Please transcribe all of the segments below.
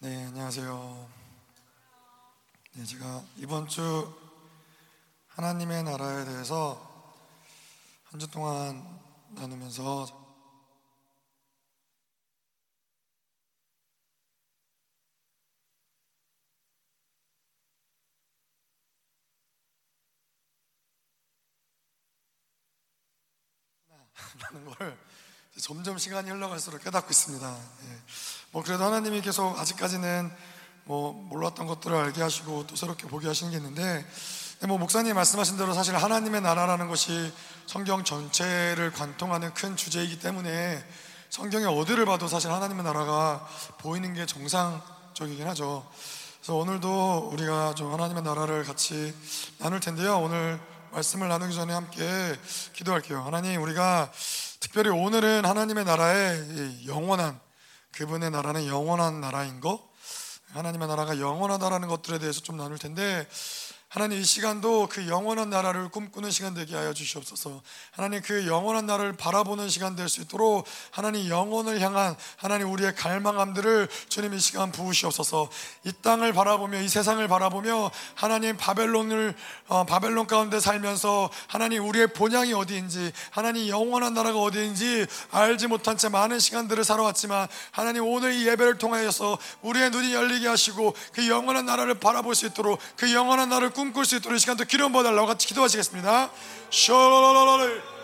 네, 안녕하세요. 네, 제가 이번 주 하나님의 나라에 대해서 한 주 동안 나누면서 라는 걸 점점 시간이 흘러갈수록 깨닫고 있습니다. 예. 뭐 그래도 하나님이 계속 아직까지는 뭐 몰랐던 것들을 알게 하시고 또 새롭게 보게 하시는 게 있는데 뭐 목사님 말씀하신 대로 사실 하나님의 나라라는 것이 성경 전체를 관통하는 큰 주제이기 때문에 성경의 어디를 봐도 사실 하나님의 나라가 보이는 게 정상적이긴 하죠. 그래서 오늘도 우리가 좀 하나님의 나라를 같이 나눌 텐데요. 오늘 말씀을 나누기 전에 함께 기도할게요. 하나님, 우리가 특별히 오늘은 하나님의 나라의 영원한 그분의 나라는 영원한 나라인 거, 하나님의 나라가 영원하다라는 것들에 대해서 좀 나눌 텐데 하나님 이 시간도 그 영원한 나라를 꿈꾸는 시간 되게 하여 주시옵소서. 하나님 그 영원한 나라를 바라보는 시간 될 수 있도록 하나님 영원을 향한 하나님 우리의 갈망함들을 주님 이 시간 부으시옵소서. 이 땅을 바라보며 이 세상을 바라보며 하나님 바벨론을 어, 바벨론 가운데 살면서 하나님 우리의 본향이 어디인지 하나님 영원한 나라가 어디인지 알지 못한 채 많은 시간들을 살아왔지만 하나님 오늘 이 예배를 통하여서 우리의 눈이 열리게 하시고 그 영원한 나라를 바라볼 수 있도록 그 영원한 나라를 꿈꿀 수 있도록 이 시간도 기름 부어달라고 같이 기도하시겠습니다. 쇼로로로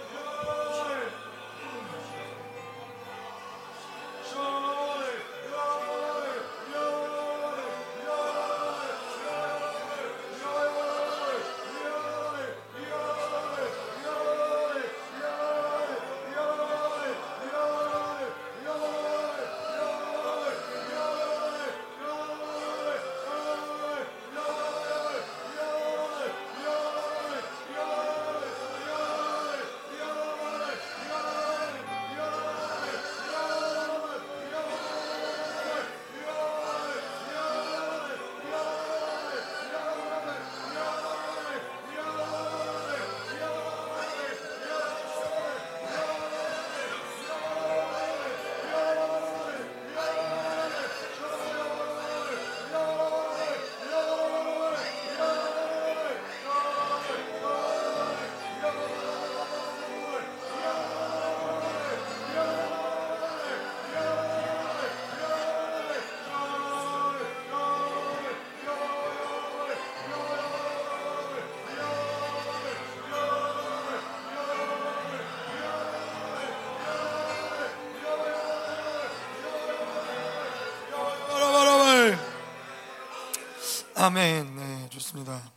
아멘. 네, 좋습니다.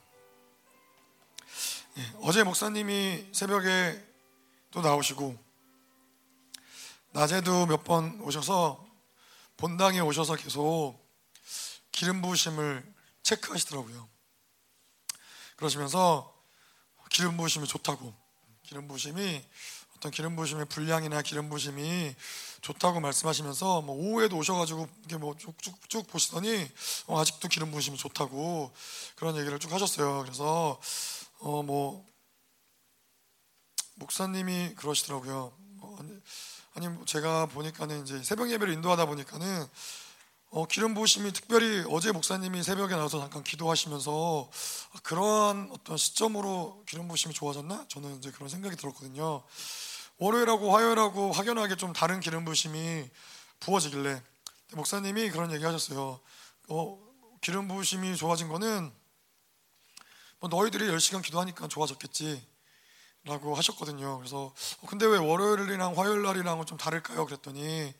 예, 어제 목사님이 새벽에 또 나오시고 낮에도 몇 번 오셔서 본당에 오셔서 계속 기름 부으심을 체크하시더라고요. 그러시면서 기름 부으심이 좋다고 기름 부으심이 어떤 기름 부심의 분량이나 기름 부심이 좋다고 말씀하시면서 뭐 오후에도 오셔가지고 이게 뭐 쭉쭉쭉 보시더니 어 아직도 기름 부심이 좋다고 그런 얘기를 쭉 하셨어요. 그래서 어 뭐 목사님이 그러시더라고요. 어 아니 뭐 제가 보니까는 이제 새벽 예배를 인도하다 보니까는 어, 기름 부으심이 특별히 어제 목사님이 새벽에 나와서 잠깐 기도하시면서 그러한 어떤 시점으로 기름 부으심이 좋아졌나? 저는 이제 그런 생각이 들었거든요. 월요일하고 화요일하고 확연하게 좀 다른 기름 부으심이 부어지길래 목사님이 그런 얘기 하셨어요. 어, 기름 부으심이 좋아진 거는 뭐 너희들이 10시간 기도하니까 좋아졌겠지. 라고 하셨거든요. 그래서 어, 근데 왜 월요일이랑 화요일 날이랑은 좀 다를까요? 그랬더니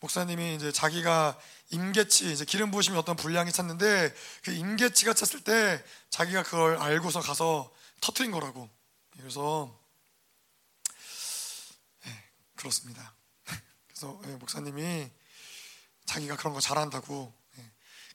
목사님이 이제 자기가 임계치 이제 기름 부으심이 어떤 분량이 찼는데 그 임계치가 찼을 때 자기가 그걸 알고서 가서 터트린 거라고. 그래서 그렇습니다. 그래서 예, 목사님이 자기가 그런 거 잘한다고 예,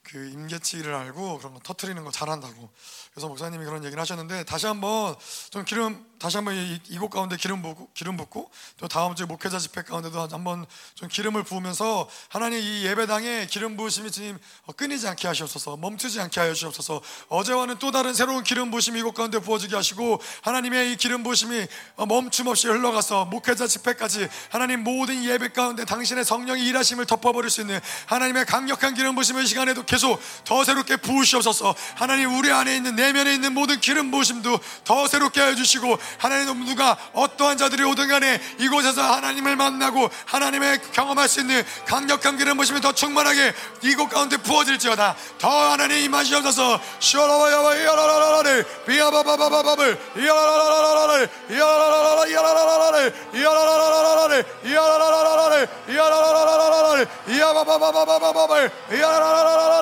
그 임계치를 알고 그런 거 터트리는 거 잘한다고. 그래서 목사님이 그런 얘기를 하셨는데 다시 한번 좀 기름 다시 한번 이, 이곳 가운데 기름 붓고 기름 붓고 또 다음 주에 목회자 집회 가운데도 한번 좀 기름을 부으면서 하나님 이 예배당에 기름 부으심이 지금 끊이지 않게 하시옵소서 멈추지 않게 하여 주옵소서 어제와는 또 다른 새로운 기름 부으심이 이곳 가운데 부어지게 하시고 하나님의 이 기름 부으심이 멈춤 없이 흘러가서 목회자 집회까지 하나님 모든 예배 가운데 당신의 성령이 일하심을 덮어버릴 수 있는 하나님의 강력한 기름 부으심의 시간에도 계속 더 새롭게 부으시옵소서. 하나님 우리 안에 있는 내면에 있는 모든 기름 부으심도 더 새롭게 해주시고 하나님 누가 어떠한 자들이 오든 간에 이곳에서 하나님을 만나고 하나님의 경험할 수 있는 강력한 기름 부으심이 더 충만하게 이곳 가운데 부어질지어다. 더 하나님 임하시옵소서. 시어라와야와 이어라라라를 비아바바바바바를 이어라라라라를 이어라라라라 이어라라라를 이어라라라라를 이어라라라라를 이어라라라라를 이어바바바바바바를 이어라라라라를 이어라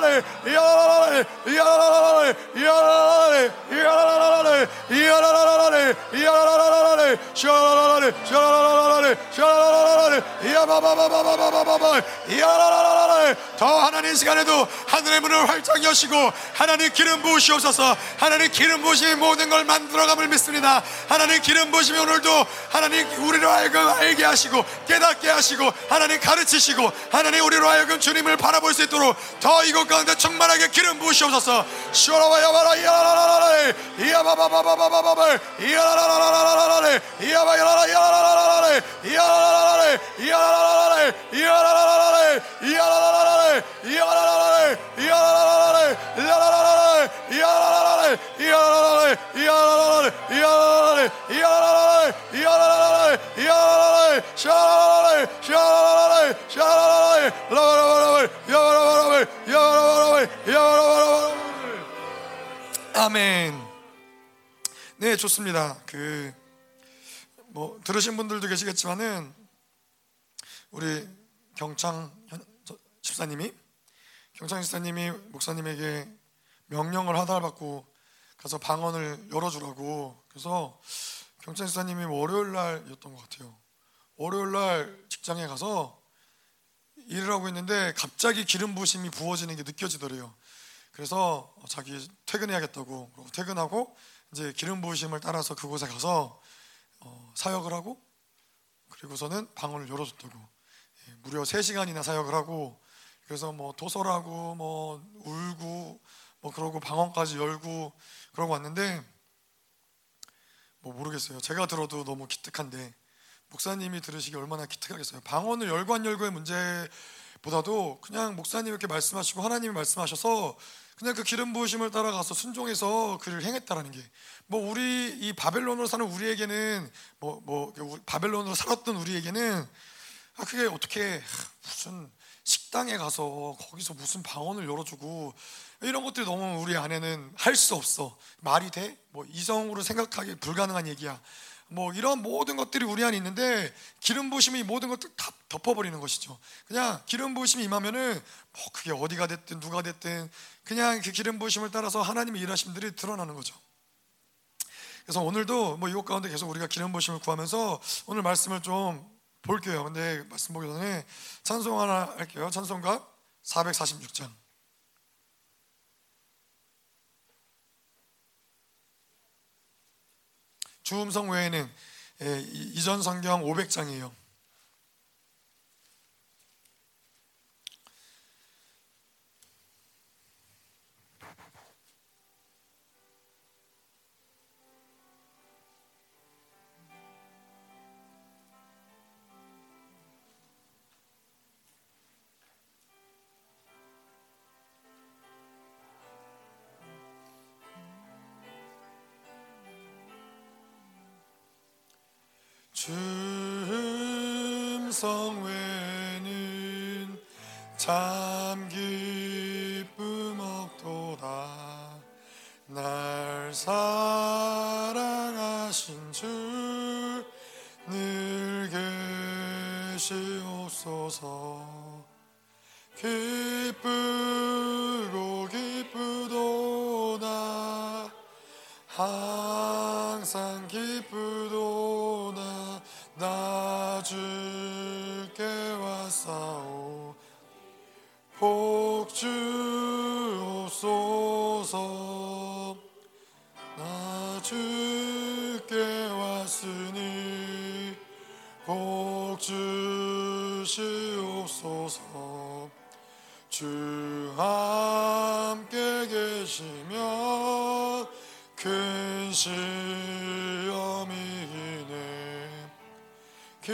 더 하나님 시간에도 하늘의 문을 활짝 여시고 하나님 기름 부으시옵소서 하나님 기름 부으심이 모든 걸 만들어감을 믿습니다 하나님 기름 부으심이 오늘도 하나님 하여금 알게 하시고 깨닫게 하시고 하나님 가르치시고 하나님 우리로 하여금 주님을 바라볼 수 있도록 더 이곳 가운데 충만하게 기름 부으시옵소서. 쇼라바야바라 이야라라라라 이야바바바바바바바 이야라라라라라라 이야바야라라 이야라라라라 이야라라라라 이야라라라라 이야라라라라 이야라라라라 이야라라라라 이야라라라라 이야라라라라 이야라라라라 이야라라라라 이야라라라라 이야라라라라 이야라라라라 이야라라라라 이야라라라라 아멘. 네, 좋습니다. 그, 뭐, 들으신 분들도 계시겠지만은, 우리 경창 집사님이, 경창 집사님이 목사님에게 명령을 하달받고 가서 방언을 열어주라고. 그래서 경창 집사님이 월요일 날이었던 것 같아요. 월요일 날 직장에 가서 일을 하고 있는데 갑자기 기름 부심이 부어지는 게 느껴지더래요. 그래서 자기 퇴근해야겠다고 퇴근하고 이제 기름 부으심을 따라서 그곳에 가서 어, 사역을 하고 그리고서는 방언을 열어줬다고. 예, 무려 3시간이나 사역을 하고 그래서 뭐 도설하고 뭐 울고 뭐 그러고 방언까지 열고 그러고 왔는데 뭐 모르겠어요. 제가 들어도 너무 기특한데 목사님이 들으시기 얼마나 기특하겠어요. 방언을 열고 안 열고의 문제 보다도 그냥 목사님 이렇게 말씀하시고 하나님이 말씀하셔서 그냥 그 기름 부으심을 따라가서 순종해서 그를 행했다라는 게 뭐 우리 이 바벨론으로 사는 우리에게는 뭐뭐 바벨론으로 살았던 우리에게는 아 그게 어떻게 무슨 식당에 가서 거기서 무슨 방언을 열어주고 이런 것들이 너무 우리 안에는 할 수 없어 말이 돼? 뭐 이성으로 생각하기 불가능한 얘기야 뭐 이런 모든 것들이 우리 안에 있는데 기름 부으심이 모든 것들 다 덮어버리는 것이죠. 그냥 기름 부으심이 임하면은 뭐 그게 어디가 됐든 누가 됐든 그냥 그 기름 부으심을 따라서 하나님의 일하심들이 드러나는 거죠. 그래서 오늘도 뭐 이곳 가운데 계속 우리가 기름 부으심을 구하면서 오늘 말씀을 좀 볼게요. 근데 말씀 보기 전에 찬송 하나 할게요. 찬송가 446장. 주음성 외에는 예, 이전 성경 500장이에요. 성 외는 참 기쁨 없도다. 날 사랑하신 주 늘 계시옵소서. 기 기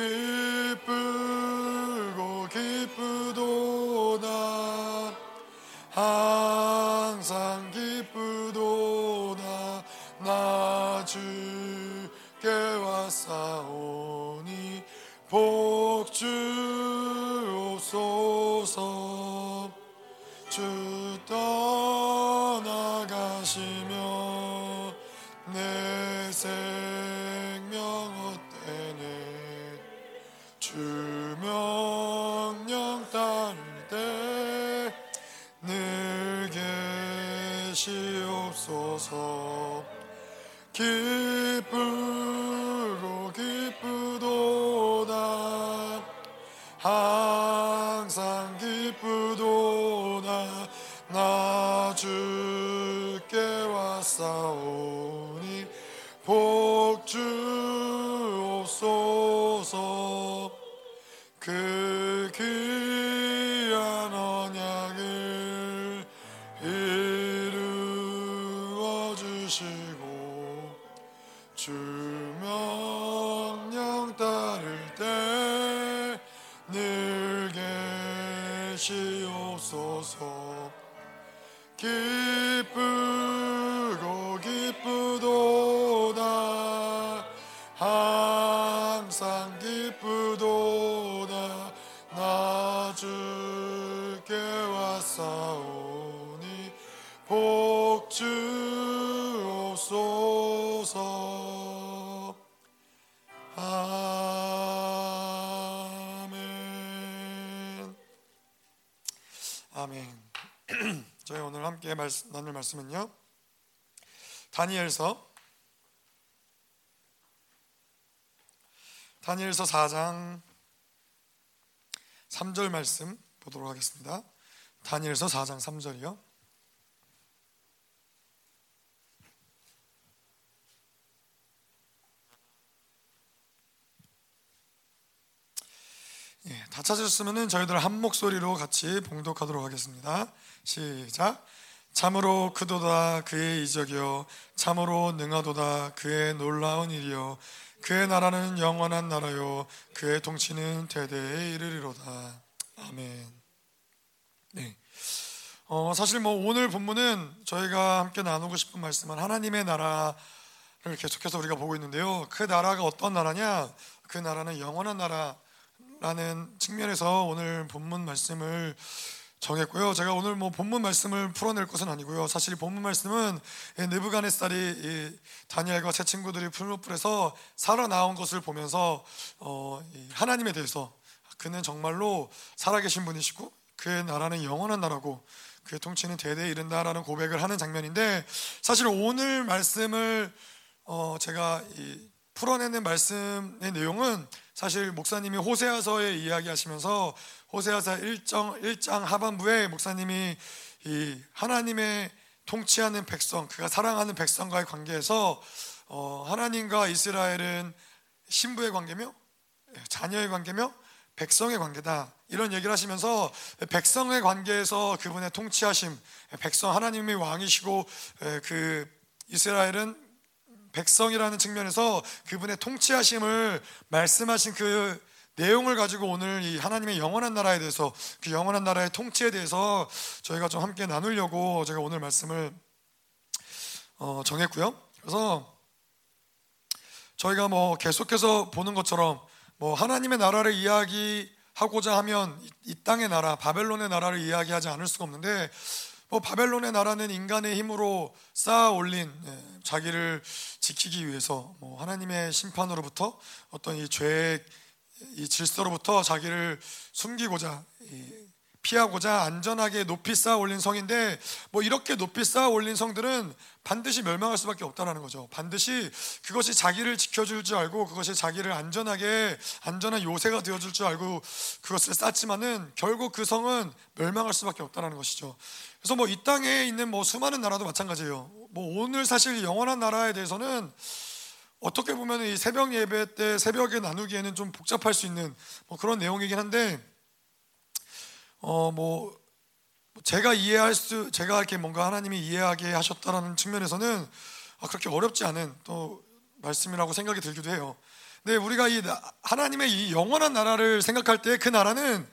아멘 저희 오늘 함께 말씀, 나눌 말씀은요 다니엘서 다니엘서 4장 3절 말씀 보도록 하겠습니다. 다니엘서 4장 3절이요. 예, 다 찾으셨으면 저희들 한 목소리로 같이 봉독하도록 하겠습니다. 시작. 참으로 그도다 그의 이적이요. 참으로 능하도다 그의 놀라운 일이요. 그의 나라는 영원한 나라요. 그의 통치는 대대에 이르리로다. 아멘. 네. 어, 사실 뭐 오늘 본문은 저희가 함께 나누고 싶은 말씀은 하나님의 나라를 계속해서 우리가 보고 있는데요. 그 나라가 어떤 나라냐? 그 나라는 영원한 나라 라는 측면에서 오늘 본문 말씀을 정했고요. 제가 오늘 뭐 본문 말씀을 풀어낼 것은 아니고요. 사실 본문 말씀은 느부갓네살이 다니엘과 세 친구들이 풀무불에서 살아나온 것을 보면서 어, 하나님에 대해서 그는 정말로 살아계신 분이시고 그의 나라는 영원한 나라고 그의 통치는 대대에 이른다라는 고백을 하는 장면인데 사실 오늘 말씀을 어, 제가 풀어내는 말씀의 내용은 사실 목사님이 호세아서에 이야기하시면서 호세아서 1장, 1장 하반부에 목사님이 이 하나님의 통치하는 백성, 그가 사랑하는 백성과의 관계에서 어, 하나님과 이스라엘은 신부의 관계며 자녀의 관계며 백성의 관계다. 이런 얘기를 하시면서 백성의 관계에서 그분의 통치하심, 백성 하나님이 왕이시고 그 이스라엘은 백성이라는 측면에서 그분의 통치하심을 말씀하신 그 내용을 가지고 오늘 이 하나님의 영원한 나라에 대해서 그 영원한 나라의 통치에 대해서 저희가 좀 함께 나누려고 제가 오늘 말씀을 어, 정했고요. 그래서 저희가 뭐 계속해서 보는 것처럼 뭐 하나님의 나라를 이야기하고자 하면 이 땅의 나라 바벨론의 나라를 이야기하지 않을 수가 없는데 뭐 바벨론의 나라는 인간의 힘으로 쌓아 올린 예, 자기를 지키기 위해서 뭐 하나님의 심판으로부터 어떤 이 죄의 이 질서로부터 자기를 숨기고자 피하고자 안전하게 높이 쌓아 올린 성인데 뭐 이렇게 높이 쌓아 올린 성들은 반드시 멸망할 수밖에 없다라는 거죠. 반드시 그것이 자기를 지켜줄 줄 알고 그것이 자기를 안전하게 안전한 요새가 되어줄 줄 알고 그것을 쌓지만은 결국 그 성은 멸망할 수밖에 없다라는 것이죠. 그래서 뭐 이 땅에 있는 뭐 수많은 나라도 마찬가지예요. 뭐 오늘 사실 영원한 나라에 대해서는 어떻게 보면 이 새벽 예배 때 새벽에 나누기에는 좀 복잡할 수 있는 뭐 그런 내용이긴 한데 어 뭐 제가 이해할 수 제가 이렇게 뭔가 하나님이 이해하게 하셨다라는 측면에서는 아, 그렇게 어렵지 않은 또 말씀이라고 생각이 들기도 해요. 근데 우리가 이 하나님의 이 영원한 나라를 생각할 때 그 나라는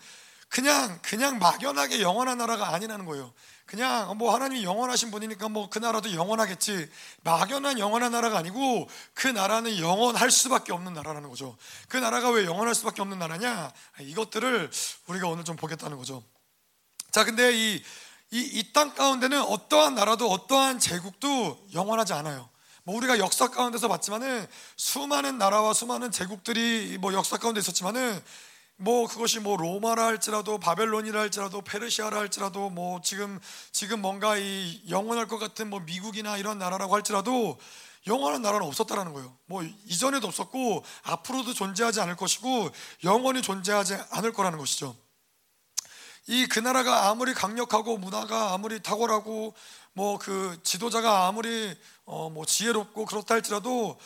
그냥 그냥 막연하게 영원한 나라가 아니라는 거예요. 그냥 뭐 하나님이 영원하신 분이니까 뭐 그 나라도 영원하겠지. 막연한 영원한 나라가 아니고 그 나라는 영원할 수밖에 없는 나라라는 거죠. 그 나라가 왜 영원할 수밖에 없는 나라냐? 이것들을 우리가 오늘 좀 보겠다는 거죠. 자, 근데 이 이땅 가운데는 어떠한 나라도 어떠한 제국도 영원하지 않아요. 뭐 우리가 역사 가운데서 봤지만은 수많은 나라와 수많은 제국들이 뭐 역사 가운데 있었지만은 뭐 그것이 뭐 로마라 할지라도 바벨론이라 할지라도 페르시아라 할지라도 뭐 지금 지금 뭔가 이 영원할 것 같은 뭐 미국이나 이런 나라라고 할지라도 영원한 나라는 없었다라는 거예요. 뭐 이전에도 없었고 앞으로도 존재하지 않을 것이고 영원히 존재하지 않을 거라는 것이죠. 이 그 나라가 아무리 강력하고 문화가 아무리 탁월하고 뭐 그 지도자가 아무리 어 뭐 지혜롭고 그렇다 할지라도 어,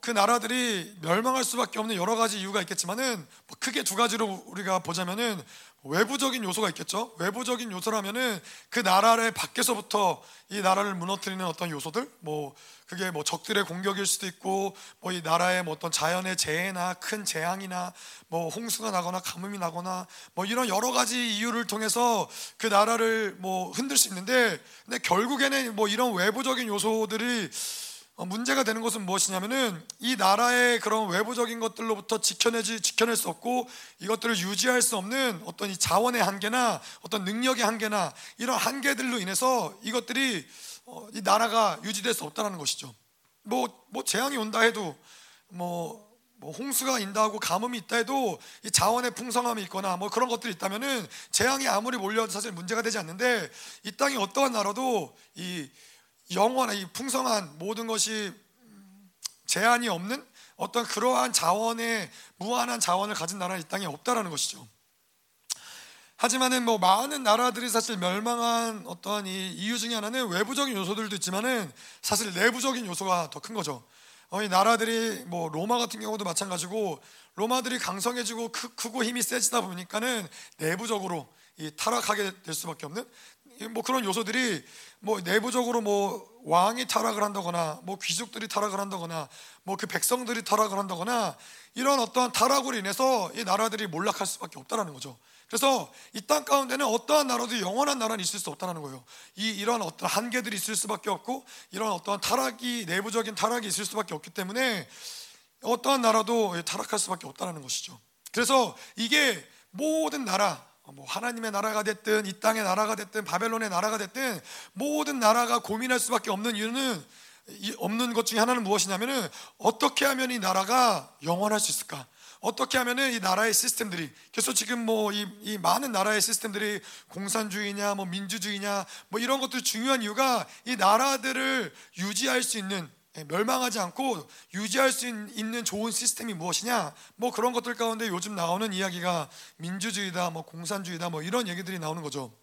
그 나라들이 멸망할 수밖에 없는 여러 가지 이유가 있겠지만은 뭐 크게 두 가지로 우리가 보자면은 외부적인 요소가 있겠죠. 외부적인 요소라면은 그 나라의 밖에서부터 이 나라를 무너뜨리는 어떤 요소들, 뭐 그게 뭐 적들의 공격일 수도 있고, 뭐 이 나라의 뭐 어떤 자연의 재해나 큰 재앙이나 뭐 홍수가 나거나 가뭄이 나거나 뭐 이런 여러 가지 이유를 통해서 그 나라를 뭐 흔들 수 있는데, 근데 결국에는 뭐 이런 외부적인 요소들이 어, 문제가 되는 것은 무엇이냐면은 이 나라의 그런 외부적인 것들로부터 지켜내지 지켜낼 수 없고 이것들을 유지할 수 없는 어떤 이 자원의 한계나 어떤 능력의 한계나 이런 한계들로 인해서 이것들이 어, 이 나라가 유지될 수 없다는 것이죠. 뭐, 뭐 재앙이 온다 해도 뭐, 뭐 홍수가 인다하고 가뭄이 있다 해도 이 자원의 풍성함이 있거나 뭐 그런 것들이 있다면은 재앙이 아무리 몰려도 사실 문제가 되지 않는데 이 땅이 어떠한 나라도 이 영원한 이 풍성한 모든 것이 제한이 없는 어떤 그러한 자원의 무한한 자원을 가진 나라는 이 땅에 없다라는 것이죠. 하지만은 뭐 많은 나라들이 사실 멸망한 어떠한 이 이유 중에 하나는 외부적인 요소들도 있지만은 사실 내부적인 요소가 더 큰 거죠. 어, 이 나라들이 뭐 로마 같은 경우도 마찬가지고 나라들이 강성해지고 크, 고 힘이 세지다 보니까는 내부적으로 이 타락하게 될 수밖에 없는 뭐 그런 요소들이 뭐 내부적으로 뭐 왕이 타락을 한다거나 뭐 귀족들이 타락을 한다거나 뭐 그 백성들이 타락을 한다거나 이런 어떠한 타락으로 인해서 이 나라들이 몰락할 수밖에 없다라는 거죠. 그래서 이 땅 가운데는 어떠한 나라도 영원한 나라는 있을 수 없다는 거예요. 이 이런 어떤 한계들이 있을 수밖에 없고 이런 어떠한 타락이 내부적인 타락이 있을 수밖에 없기 때문에 어떠한 나라도 타락할 수밖에 없다는 것이죠. 그래서 이게 모든 나라 뭐 하나님의 나라가 됐든 이 땅의 나라가 됐든 바벨론의 나라가 됐든 모든 나라가 고민할 수밖에 없는 이유는 없는 것 중에 하나는 무엇이냐면은 어떻게 하면 이 나라가 영원할 수 있을까? 어떻게 하면은 이 나라의 시스템들이 그래서 지금 뭐이 많은 나라의 시스템들이 공산주의냐 뭐 민주주의냐 뭐 이런 것들 중요한 이유가 이 나라들을 유지할 수 있는 예, 멸망하지 않고 유지할 수 있는 좋은 시스템이 무엇이냐? 뭐 그런 것들 가운데 요즘 나오는 이야기가 민주주의다, 뭐 공산주의다, 뭐 이런 얘기들이 나오는 거죠.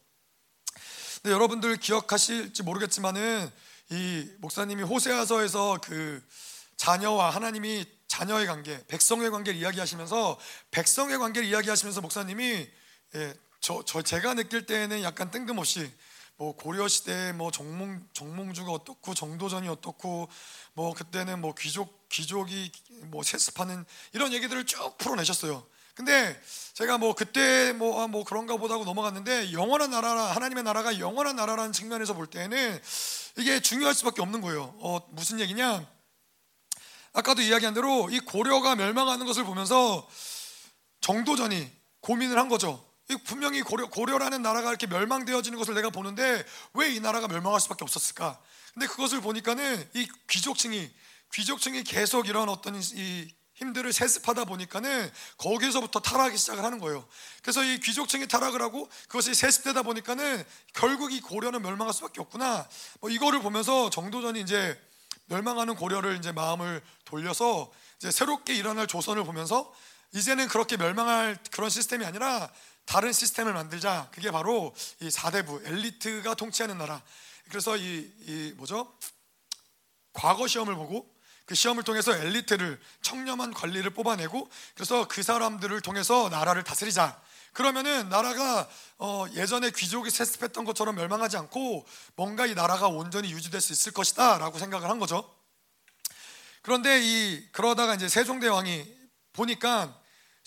근데 여러분들 기억하실지 모르겠지만은 이 목사님이 호세아서에서 그 자녀와 하나님이 자녀의 관계, 백성의 관계를 이야기하시면서 백성의 관계를 이야기하시면서 목사님이 예, 저, 저 제가 느낄 때에는 약간 뜬금없이 뭐 고려 시대 뭐 정몽 정몽주가 어떻고 정도전이 어떻고 뭐 그때는 뭐 귀족 귀족이 뭐 세습하는 이런 얘기들을 쭉 풀어내셨어요. 근데 제가 뭐 그때 뭐뭐 아, 뭐 그런가 보다 고 넘어갔는데 영원한 나라 하나님의 나라가 영원한 나라라는 측면에서 볼 때는 이게 중요할 수밖에 없는 거예요. 어 무슨 얘기냐? 아까도 이야기한 대로 이 고려가 멸망하는 것을 보면서 정도전이 고민을 한 거죠. 분명히 고려, 고려라는 나라가 이렇게 멸망되어지는 것을 내가 보는데 왜 이 나라가 멸망할 수밖에 없었을까? 근데 그것을 보니까는 이 귀족층이 귀족층이 계속 이런 어떤 이 힘들을 세습하다 보니까는 거기서부터 타락하기 시작을 하는 거예요. 그래서 이 귀족층이 타락을 하고 그것이 세습되다 보니까는 결국 이 고려는 멸망할 수밖에 없구나. 뭐 이거를 보면서 정도전이 이제 멸망하는 고려를 이제 마음을 돌려서 이제 새롭게 일어날 조선을 보면서 이제는 그렇게 멸망할 그런 시스템이 아니라 다른 시스템을 만들자. 그게 바로 이 사대부 엘리트가 통치하는 나라. 그래서 이, 이 뭐죠? 과거 시험을 보고 그 시험을 통해서 엘리트를 청렴한 관리를 뽑아내고 그래서 그 사람들을 통해서 나라를 다스리자. 그러면은 나라가 어 예전에 귀족이 세습했던 것처럼 멸망하지 않고 뭔가 이 나라가 온전히 유지될 수 있을 것이다라고 생각을 한 거죠. 그런데 이 그러다가 이제 세종대왕이 보니까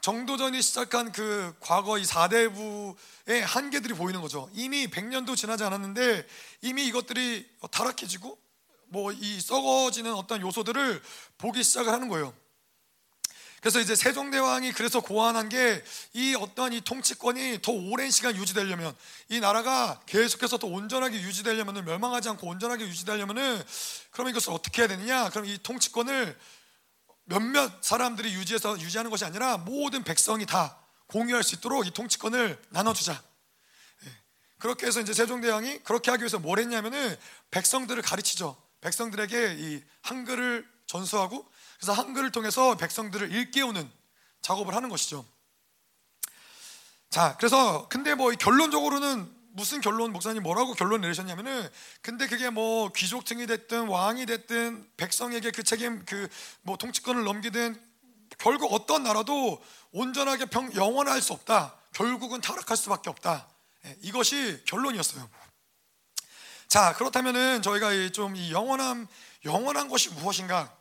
정도전이 시작한 그 과거 이 4대부의 한계들이 보이는 거죠. 이미 100년도 지나지 않았는데 이미 이것들이 타락해지고 뭐 이 썩어지는 어떤 요소들을 보기 시작을 하는 거예요. 그래서 이제 세종대왕이 그래서 고안한 게 이 어떤 이 통치권이 더 오랜 시간 유지되려면 이 나라가 계속해서 더 온전하게 유지되려면 멸망하지 않고 온전하게 유지되려면은 그럼 이것을 어떻게 해야 되느냐? 그럼 이 통치권을 몇몇 사람들이 유지해서 유지하는 것이 아니라 모든 백성이 다 공유할 수 있도록 이 통치권을 나눠주자. 예. 그렇게 해서 이제 세종대왕이 그렇게 하기 위해서 뭘 했냐면은 백성들을 가르치죠. 백성들에게 이 한글을 전수하고 그래서 한글을 통해서 백성들을 일깨우는 작업을 하는 것이죠. 자, 그래서 근데 뭐 결론적으로는 무슨 결론 목사님 뭐라고 결론 내리셨냐면은 근데 그게 뭐 귀족층이 됐든 왕이 됐든 백성에게 그 책임 그 뭐 통치권을 넘기든 결국 어떤 나라도 온전하게 평 영원할 수 없다. 결국은 타락할 수밖에 없다. 예, 이것이 결론이었어요. 자 그렇다면은 저희가 좀 이 영원함 영원한 것이 무엇인가?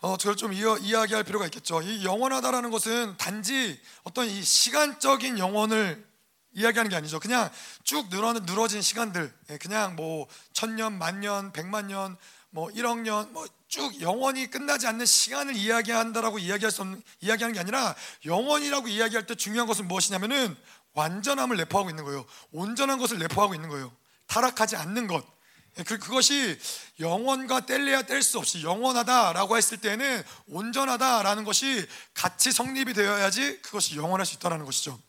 어, 그걸 좀 이어, 이야기할 필요가 있겠죠. 이 영원하다라는 것은 단지 어떤 이 시간적인 영혼을 이야기하는 게 아니죠. 그냥 쭉 늘어, 늘어진 시간들, 예, 그냥 뭐 천년, 만년, 백만 년, 뭐 1억 년, 뭐 쭉 영원히 끝나지 않는 시간을 이야기한다라고 이야기할 수 없는, 이야기하는 게 아니라 영원이라고 이야기할 때 중요한 것은 무엇이냐면은 완전함을 내포하고 있는 거예요. 온전한 것을 내포하고 있는 거예요. 타락하지 않는 것. 예, 그, 그것이 영원과 뗄래야 뗄 수 없이 영원하다라고 했을 때는 온전하다라는 것이 같이 성립이 되어야지 그것이 영원할 수 있다는 것이죠.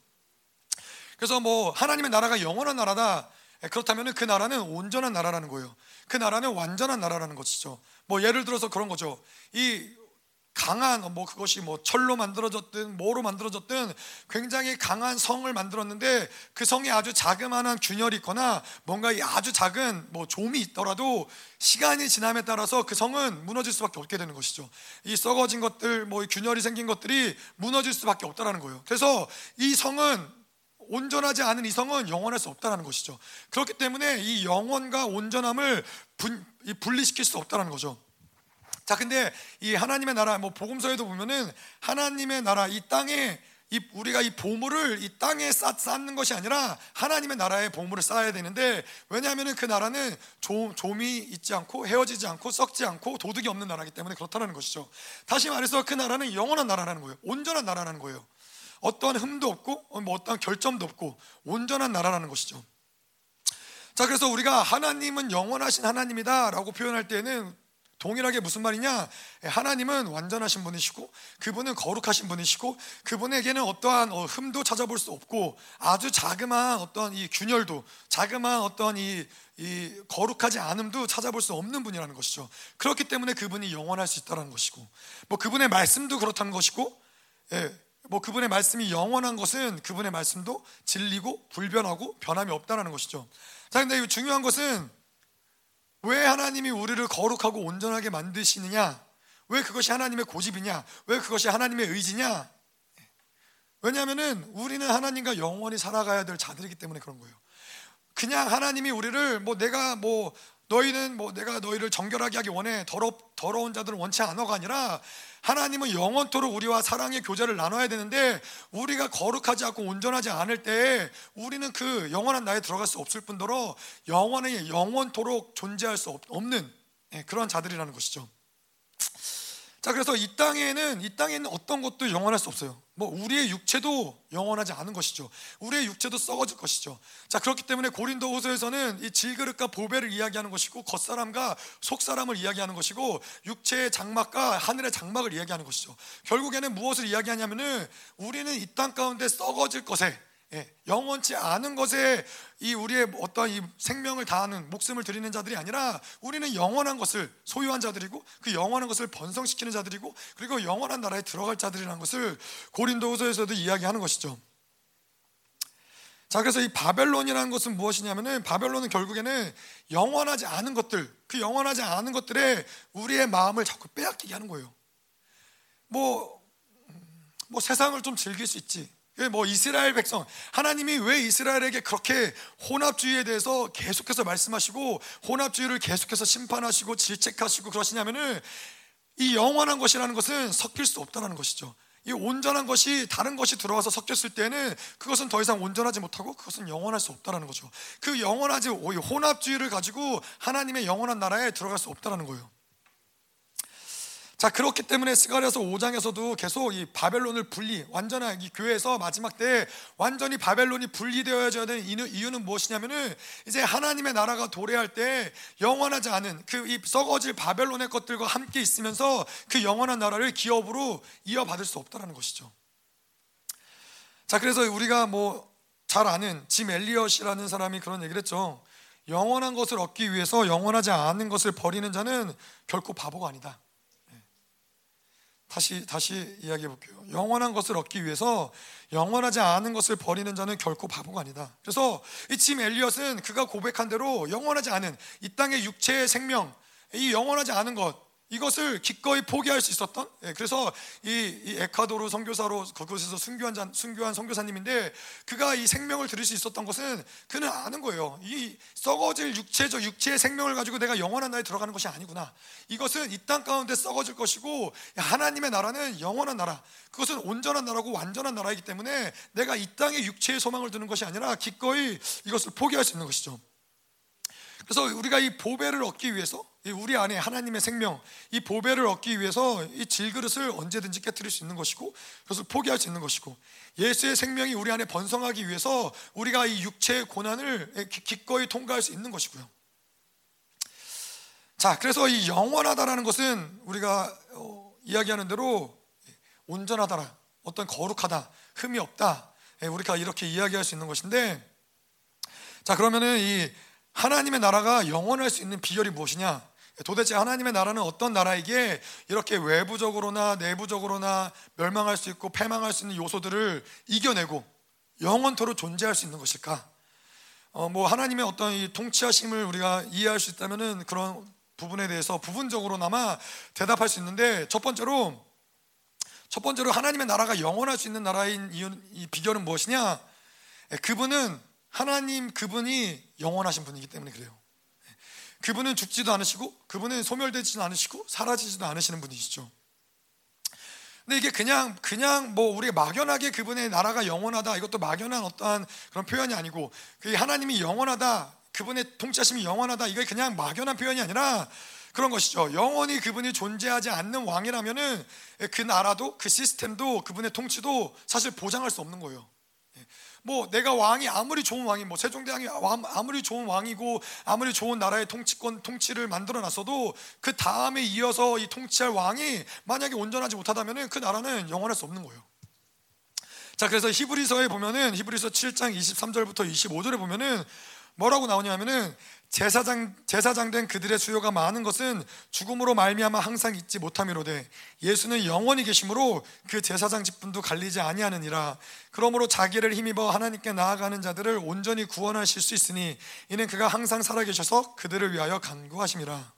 그래서 뭐 하나님의 나라가 영원한 나라다. 예, 그렇다면 그 나라는 온전한 나라라는 거예요. 그 나라는 완전한 나라라는 것이죠. 뭐 예를 들어서 그런 거죠. 이 강한 뭐 그것이 뭐 철로 만들어졌든 뭐로 만들어졌든 굉장히 강한 성을 만들었는데 그 성에 아주 자그마한 균열이 있거나 뭔가 아주 작은 뭐 좀이 있더라도 시간이 지남에 따라서 그 성은 무너질 수밖에 없게 되는 것이죠. 이 썩어진 것들 뭐 균열이 생긴 것들이 무너질 수밖에 없다라는 거예요. 그래서 이 성은 온전하지 않은 이성은 영원할 수 없다는 것이죠. 그렇기 때문에 이 영원과 온전함을 분, 분리시킬 수 없다는 거죠. 자, 근데 이 하나님의 나라, 뭐 복음서에도 보면은 하나님의 나라, 이 땅에 이 우리가 이 보물을 이 땅에 쌓, 쌓는 것이 아니라 하나님의 나라에 보물을 쌓아야 되는데 왜냐하면 그 나라는 조, 좀이 있지 않고 헤어지지 않고 썩지 않고 도둑이 없는 나라이기 때문에 그렇다는 것이죠. 다시 말해서 그 나라는 영원한 나라라는 거예요. 온전한 나라라는 거예요. 어떠한 흠도 없고 어, 뭐 어떠한 결점도 없고 온전한 나라라는 것이죠. 자, 그래서 우리가 하나님은 영원하신 하나님이다라고 표현할 때는 동일하게 무슨 말이냐? 예, 하나님은 완전하신 분이시고 그분은 거룩하신 분이시고 그분에게는 어떠한 어, 흠도 찾아볼 수 없고 아주 자그마한 어떤 이 균열도 자그마한 어떤 이, 이 거룩하지 않음도 찾아볼 수 없는 분이라는 것이죠. 그렇기 때문에 그분이 영원할 수 있다는 것이고 뭐 그분의 말씀도 그렇다는 것이고 예, 뭐 그분의 말씀이 영원한 것은 그분의 말씀도 진리고 불변하고 변함이 없다는 것이죠. 자, 근데 중요한 것은 왜 하나님이 우리를 거룩하고 온전하게 만드시느냐? 왜 그것이 하나님의 고집이냐? 왜 그것이 하나님의 의지냐? 왜냐하면은 우리는 하나님과 영원히 살아가야 될 자들이기 때문에 그런 거예요. 그냥 하나님이 우리를 뭐 내가 뭐 너희는 뭐 내가 너희를 정결하게 하기 원해 더러, 더러운 자들은 원치 않아가 아니라 하나님은 영원토록 우리와 사랑의 교제를 나눠야 되는데 우리가 거룩하지 않고 온전하지 않을 때 우리는 그 영원한 나에 들어갈 수 없을 뿐더러 영원히 영원토록 존재할 수 없는 예, 그런 자들이라는 것이죠. 자, 그래서 이 땅에는 이 땅에 있는 어떤 것도 영원할 수 없어요. 뭐 우리의 육체도 영원하지 않은 것이죠. 우리의 육체도 썩어질 것이죠. 자, 그렇기 때문에 고린도후서에서는 이 질그릇과 보배를 이야기하는 것이고 겉사람과 속사람을 이야기하는 것이고 육체의 장막과 하늘의 장막을 이야기하는 것이죠. 결국에는 무엇을 이야기하냐면은 우리는 이 땅 가운데 썩어질 것에 예, 영원치 않은 것에 이 우리의 어떤 이 생명을 다하는 목숨을 드리는 자들이 아니라 우리는 영원한 것을 소유한 자들이고 그 영원한 것을 번성시키는 자들이고 그리고 영원한 나라에 들어갈 자들이라는 것을 고린도후서에서도 이야기하는 것이죠. 자, 그래서 이 바벨론이라는 것은 무엇이냐면은 바벨론은 결국에는 영원하지 않은 것들, 그 영원하지 않은 것들에 우리의 마음을 자꾸 빼앗기게 하는 거예요. 뭐, 뭐 세상을 좀 즐길 수 있지. 뭐 이스라엘 백성 하나님이 왜 이스라엘에게 그렇게 혼합주의에 대해서 계속해서 말씀하시고 혼합주의를 계속해서 심판하시고 질책하시고 그러시냐면은 이 영원한 것이라는 것은 섞일 수 없다는 것이죠. 이 온전한 것이 다른 것이 들어와서 섞였을 때는 그것은 더 이상 온전하지 못하고 그것은 영원할 수 없다는 거죠. 그 영원하지 혼합주의를 가지고 하나님의 영원한 나라에 들어갈 수 없다는 거예요. 자 그렇기 때문에 스가랴서 5장에서도 계속 이 바벨론을 분리 완전한 이 교회에서 마지막 때 완전히 바벨론이 분리되어야 되는 이유는 무엇이냐면은 이제 하나님의 나라가 도래할 때 영원하지 않은 그 이 썩어질 바벨론의 것들과 함께 있으면서 그 영원한 나라를 기업으로 이어받을 수 없다라는 것이죠. 자 그래서 우리가 뭐 잘 아는 짐 엘리엇이라는 사람이 그런 얘기를 했죠. 영원한 것을 얻기 위해서 영원하지 않은 것을 버리는 자는 결코 바보가 아니다. 다시 다시 이야기해 볼게요. 영원한 것을 얻기 위해서 영원하지 않은 것을 버리는 자는 결코 바보가 아니다. 그래서 이 짐 엘리엇은 그가 고백한 대로 영원하지 않은 이 땅의 육체의 생명, 이 영원하지 않은 것 이것을 기꺼이 포기할 수 있었던 예, 그래서 이, 이 에콰도르 선교사로 그곳에서 순교한 자, 순교한 선교사님인데 그가 이 생명을 들을 수 있었던 것은 그는 아는 거예요. 이 썩어질 육체적 육체의 생명을 가지고 내가 영원한 나라에 들어가는 것이 아니구나. 이것은 이 땅 가운데 썩어질 것이고 하나님의 나라는 영원한 나라. 그것은 온전한 나라고 완전한 나라이기 때문에 내가 이 땅의 육체의 소망을 두는 것이 아니라 기꺼이 이것을 포기할 수 있는 것이죠. 그래서 우리가 이 보배를 얻기 위해서 우리 안에 하나님의 생명, 이 보배를 얻기 위해서 이 질그릇을 언제든지 깨뜨릴 수 있는 것이고 그것을 포기할 수 있는 것이고 예수의 생명이 우리 안에 번성하기 위해서 우리가 이 육체의 고난을 기꺼이 통과할 수 있는 것이고요. 자, 그래서 이 영원하다라는 것은 우리가 어, 이야기하는 대로 온전하다라, 어떤 거룩하다, 흠이 없다, 예, 우리가 이렇게 이야기할 수 있는 것인데, 자 그러면은 이 하나님의 나라가 영원할 수 있는 비결이 무엇이냐? 도대체 하나님의 나라는 어떤 나라이기에 이렇게 외부적으로나 내부적으로나 멸망할 수 있고 패망할 수 있는 요소들을 이겨내고 영원토록 존재할 수 있는 것일까? 어, 뭐 하나님의 어떤 이 통치하심을 우리가 이해할 수 있다면은 그런 부분에 대해서 부분적으로나마 대답할 수 있는데 첫 번째로 첫 번째로 하나님의 나라가 영원할 수 있는 나라인 이유, 이 비결은 무엇이냐? 그분은 하나님 그분이 영원하신 분이기 때문에 그래요. 그분은 죽지도 않으시고 그분은 소멸되지도 않으시고 사라지지도 않으시는 분이시죠. 근데 이게 그냥 그냥 뭐 우리가 막연하게 그분의 나라가 영원하다 이것도 막연한 어떠한 그런 표현이 아니고 그 하나님이 영원하다 그분의 통치하심이 영원하다 이게 그냥 막연한 표현이 아니라 그런 것이죠. 영원히 그분이 존재하지 않는 왕이라면은 그 나라도 그 시스템도 그분의 통치도 사실 보장할 수 없는 거예요. 뭐 내가 왕이 아무리 좋은 왕이 뭐 세종대왕이 아무리 좋은 왕이고 아무리 좋은 나라의 통치권 통치를 만들어 놨어도 그 다음에 이어서 이 통치할 왕이 만약에 온전하지 못하다면은 그 나라는 영원할 수 없는 거예요. 자, 그래서 히브리서에 보면은 히브리서 7장 23절부터 25절에 보면은 뭐라고 나오냐면은 제사장 제사장 된 그들의 수요가 많은 것은 죽음으로 말미암아 항상 잊지 못함이로되 예수는 영원히 계심으로 그 제사장 직분도 갈리지 아니하느니라. 그러므로 자기를 힘입어 하나님께 나아가는 자들을 온전히 구원하실 수 있으니 이는 그가 항상 살아 계셔서 그들을 위하여 간구하심이라.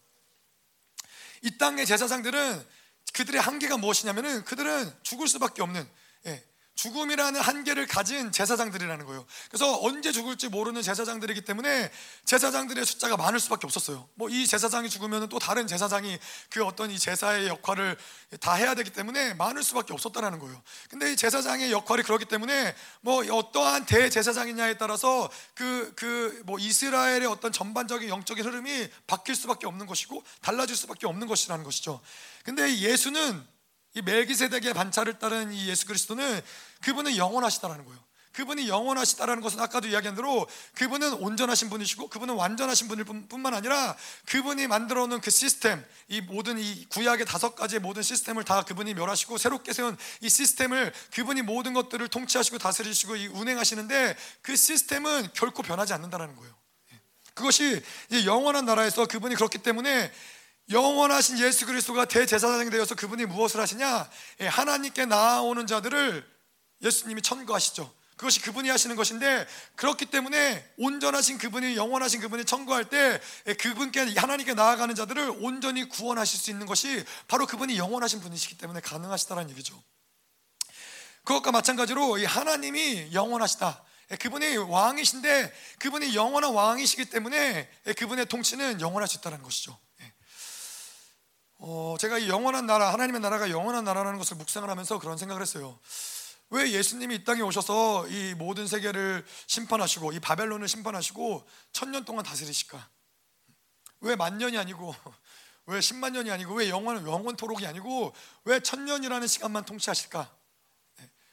이 땅의 제사장들은 그들의 한계가 무엇이냐면은 그들은 죽을 수밖에 없는 예, 죽음이라는 한계를 가진 제사장들이라는 거예요. 그래서 언제 죽을지 모르는 제사장들이기 때문에 제사장들의 숫자가 많을 수밖에 없었어요. 뭐 이 제사장이 죽으면 또 다른 제사장이 그 어떤 이 제사의 역할을 다 해야 되기 때문에 많을 수밖에 없었다라는 거예요. 근데 이 제사장의 역할이 그렇기 때문에 뭐 어떠한 대제사장이냐에 따라서 그 그 뭐 이스라엘의 어떤 전반적인 영적인 흐름이 바뀔 수밖에 없는 것이고 달라질 수밖에 없는 것이라는 것이죠. 근데 예수는 이 멜기세덱의 반차를 따른 이 예수 그리스도는 그분은 영원하시다라는 거예요. 그분이 영원하시다라는 것은 아까도 이야기한 대로 그분은 온전하신 분이시고 그분은 완전하신 분일 뿐만 아니라 그분이 만들어 놓은 그 시스템 이 모든 이 구약의 다섯 가지의 모든 시스템을 다 그분이 멸하시고 새롭게 세운 이 시스템을 그분이 모든 것들을 통치하시고 다스리시고 운행하시는데 그 시스템은 결코 변하지 않는다라는 거예요. 그것이 영원한 나라에서 그분이 그렇기 때문에 영원하신 예수 그리스도가 대제사장이 되어서 그분이 무엇을 하시냐? 예, 하나님께 나아오는 자들을 예수님이 천거하시죠. 그것이 그분이 하시는 것인데 그렇기 때문에 온전하신 그분이 영원하신 그분이 청구할 때 예, 그분께 하나님께 나아가는 자들을 온전히 구원하실 수 있는 것이 바로 그분이 영원하신 분이시기 때문에 가능하시다는 얘기죠. 그것과 마찬가지로 하나님이 영원하시다. 예, 그분이 왕이신데 그분이 영원한 왕이시기 때문에 그분의 통치는 영원할 수 있다는 것이죠. 어, 제가 이 영원한 나라, 하나님의 나라가 영원한 나라라는 것을 묵상을 하면서 그런 생각을 했어요. 왜 예수님이 이 땅에 오셔서 이 모든 세계를 심판하시고 이 바벨론을 심판하시고 천년 동안 다스리실까? 왜 만년이 아니고 왜 십만 년이 아니고 왜 영원 영원토록이 아니고 왜 천년이라는 시간만 통치하실까?